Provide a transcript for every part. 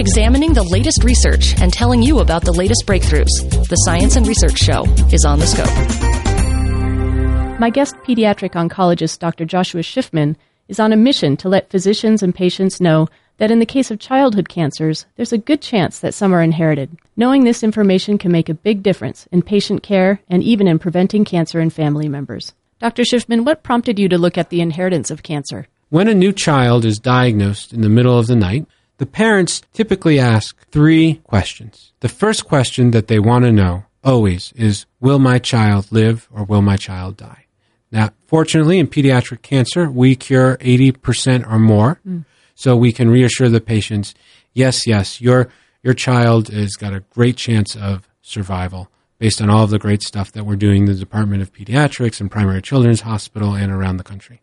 examining the latest research and telling you about the latest breakthroughs. The Science and Research Show is on the scope. My guest pediatric oncologist, Dr. Joshua Schiffman, is on a mission to let physicians and patients know that in the case of childhood cancers, there's a good chance that some are inherited. Knowing this information can make a big difference in patient care and even in preventing cancer in family members. Dr. Schiffman, what prompted you to look at the inheritance of cancer? When a new child is diagnosed in the middle of the night, the parents typically ask three questions. The first question that they want to know always is Will my child live or will my child die? Now, fortunately, in pediatric cancer, we cure 80% or more. Mm. So we can reassure the patients, yes, yes, your, your child has got a great chance of survival based on all of the great stuff that we're doing in the Department of Pediatrics and Primary Children's Hospital and around the country.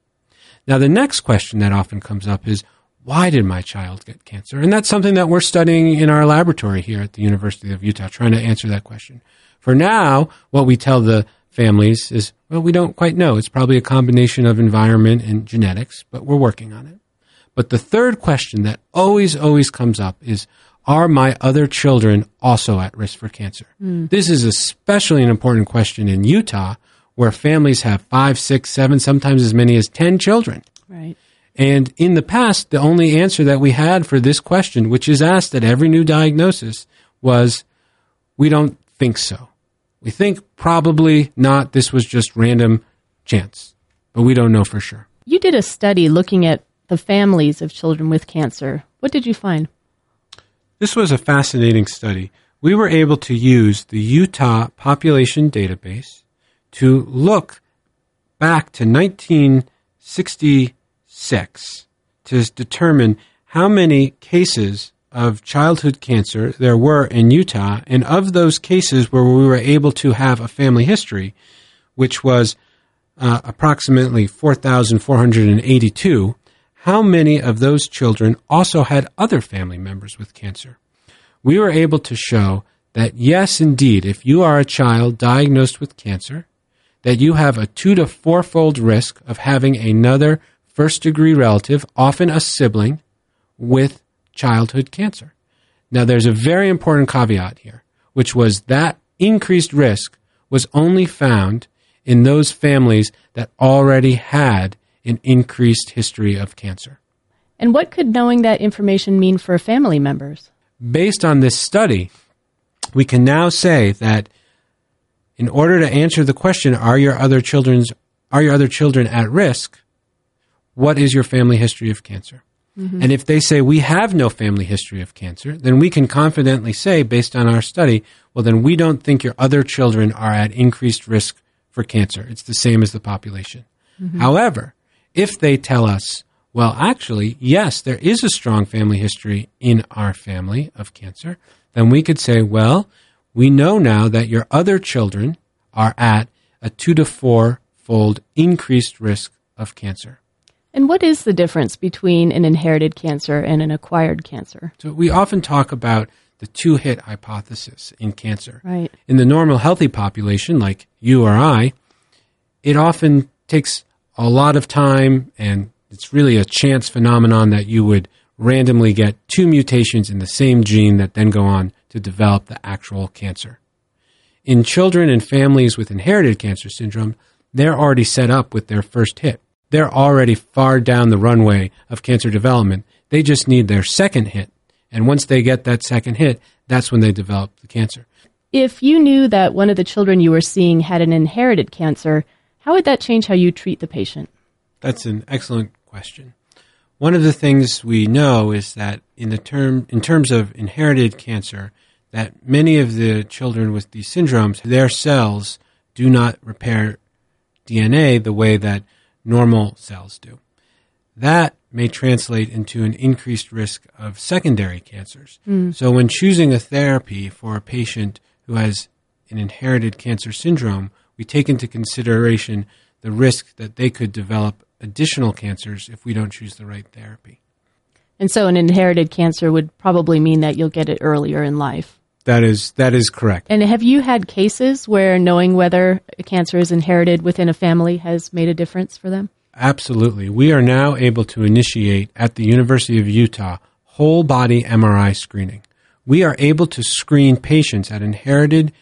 Now, the next question that often comes up is, why did my child get cancer? And that's something that we're studying in our laboratory here at the University of Utah, trying to answer that question. For now, what we tell the families is, well, we don't quite know. It's probably a combination of environment and genetics, but we're working on it. But the third question that always, always comes up is, are my other children also at risk for cancer? Mm. This is especially an important question in Utah, where families have five, six, seven, sometimes as many as 10 children. Right. And in the past, the only answer that we had for this question, which is asked at every new diagnosis, was we don't think so. We think probably not, this was just random chance, but we don't know for sure. You did a study looking at the families of children with cancer. What did you find? This was a fascinating study. We were able to use the Utah Population Database to look back to 1966 to determine how many cases of childhood cancer there were in Utah, and of those cases where we were able to have a family history, which was uh, approximately 4,482, how many of those children also had other family members with cancer. We were able to show that yes, indeed, if you are a child diagnosed with cancer, that you have a two to fourfold risk of having another first degree relative, often a sibling, with childhood cancer. Now, there's a very important caveat here, which was that increased risk was only found in those families that already had an increased history of cancer. And what could knowing that information mean for family members? Based on this study, we can now say that in order to answer the question, are your other children's are your other children at risk? What is your family history of cancer? Mm-hmm. And if they say we have no family history of cancer, then we can confidently say, based on our study, well, then we don't think your other children are at increased risk for cancer. It's the same as the population. Mm-hmm. However, if they tell us, well, actually, yes, there is a strong family history in our family of cancer, then we could say, well, we know now that your other children are at a two to four fold increased risk of cancer. And what is the difference between an inherited cancer and an acquired cancer? So we often talk about the two hit hypothesis in cancer. Right. In the normal healthy population, like you or I, it often takes a lot of time, and it's really a chance phenomenon that you would randomly get two mutations in the same gene that then go on to develop the actual cancer. In children and families with inherited cancer syndrome, they're already set up with their first hit. They're already far down the runway of cancer development. They just need their second hit. And once they get that second hit, that's when they develop the cancer. If you knew that one of the children you were seeing had an inherited cancer, how would that change how you treat the patient? That's an excellent question. One of the things we know is that in the term in terms of inherited cancer, that many of the children with these syndromes, their cells do not repair DNA the way that normal cells do. That may translate into an increased risk of secondary cancers. Mm. So when choosing a therapy for a patient who has an inherited cancer syndrome, we take into consideration the risk that they could develop additional cancers if we don't choose the right therapy. And so an inherited cancer would probably mean that you'll get it earlier in life. That is that is correct. And have you had cases where knowing whether a cancer is inherited within a family has made a difference for them? Absolutely. We are now able to initiate at the University of Utah whole body MRI screening. We are able to screen patients at inherited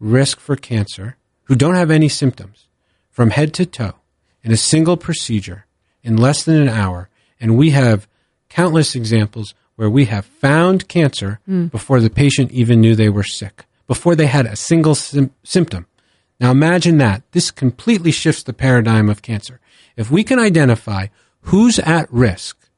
risk for cancer who don't have any symptoms from head to toe in a single procedure in less than an hour. And we have countless examples where we have found cancer mm. before the patient even knew they were sick, before they had a single sim- symptom. Now imagine that. This completely shifts the paradigm of cancer. If we can identify who's at risk,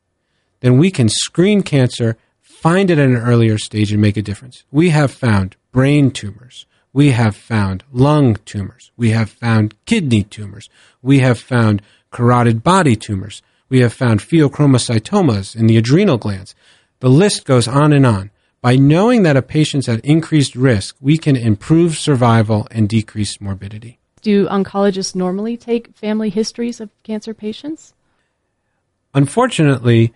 then we can screen cancer, find it at an earlier stage, and make a difference. We have found brain tumors. We have found lung tumors. We have found kidney tumors. We have found carotid body tumors. We have found pheochromocytomas in the adrenal glands. The list goes on and on. By knowing that a patient's at increased risk, we can improve survival and decrease morbidity. Do oncologists normally take family histories of cancer patients? Unfortunately,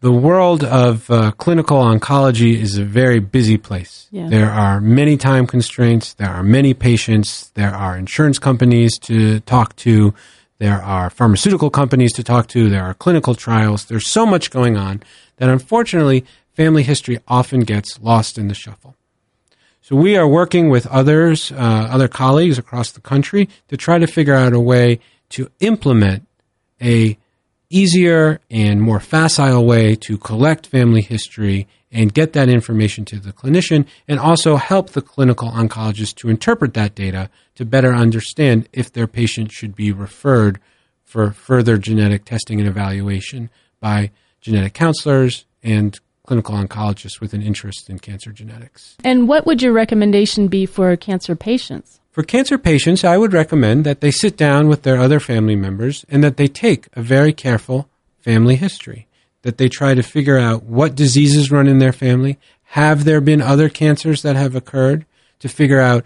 the world of uh, clinical oncology is a very busy place. Yeah. There are many time constraints. There are many patients. There are insurance companies to talk to. There are pharmaceutical companies to talk to. There are clinical trials. There's so much going on that unfortunately family history often gets lost in the shuffle. So we are working with others, uh, other colleagues across the country to try to figure out a way to implement a easier and more facile way to collect family history and get that information to the clinician and also help the clinical oncologist to interpret that data to better understand if their patient should be referred for further genetic testing and evaluation by genetic counselors and clinical oncologists with an interest in cancer genetics. And what would your recommendation be for cancer patients? For cancer patients, I would recommend that they sit down with their other family members and that they take a very careful family history, that they try to figure out what diseases run in their family. Have there been other cancers that have occurred? To figure out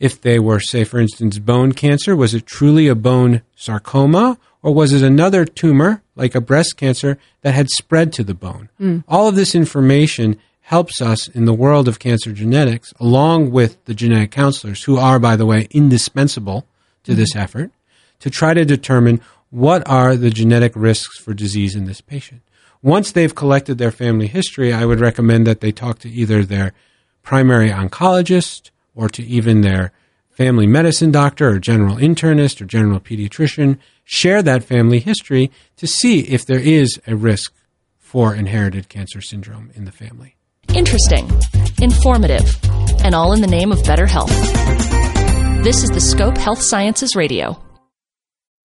if they were, say, for instance, bone cancer, was it truly a bone sarcoma or was it another tumor, like a breast cancer, that had spread to the bone? Mm. All of this information helps us in the world of cancer genetics, along with the genetic counselors, who are, by the way, indispensable to mm-hmm. this effort, to try to determine what are the genetic risks for disease in this patient. Once they've collected their family history, I would recommend that they talk to either their primary oncologist or to even their family medicine doctor or general internist or general pediatrician, share that family history to see if there is a risk for inherited cancer syndrome in the family. Interesting, informative, and all in the name of better health. This is the Scope Health Sciences Radio.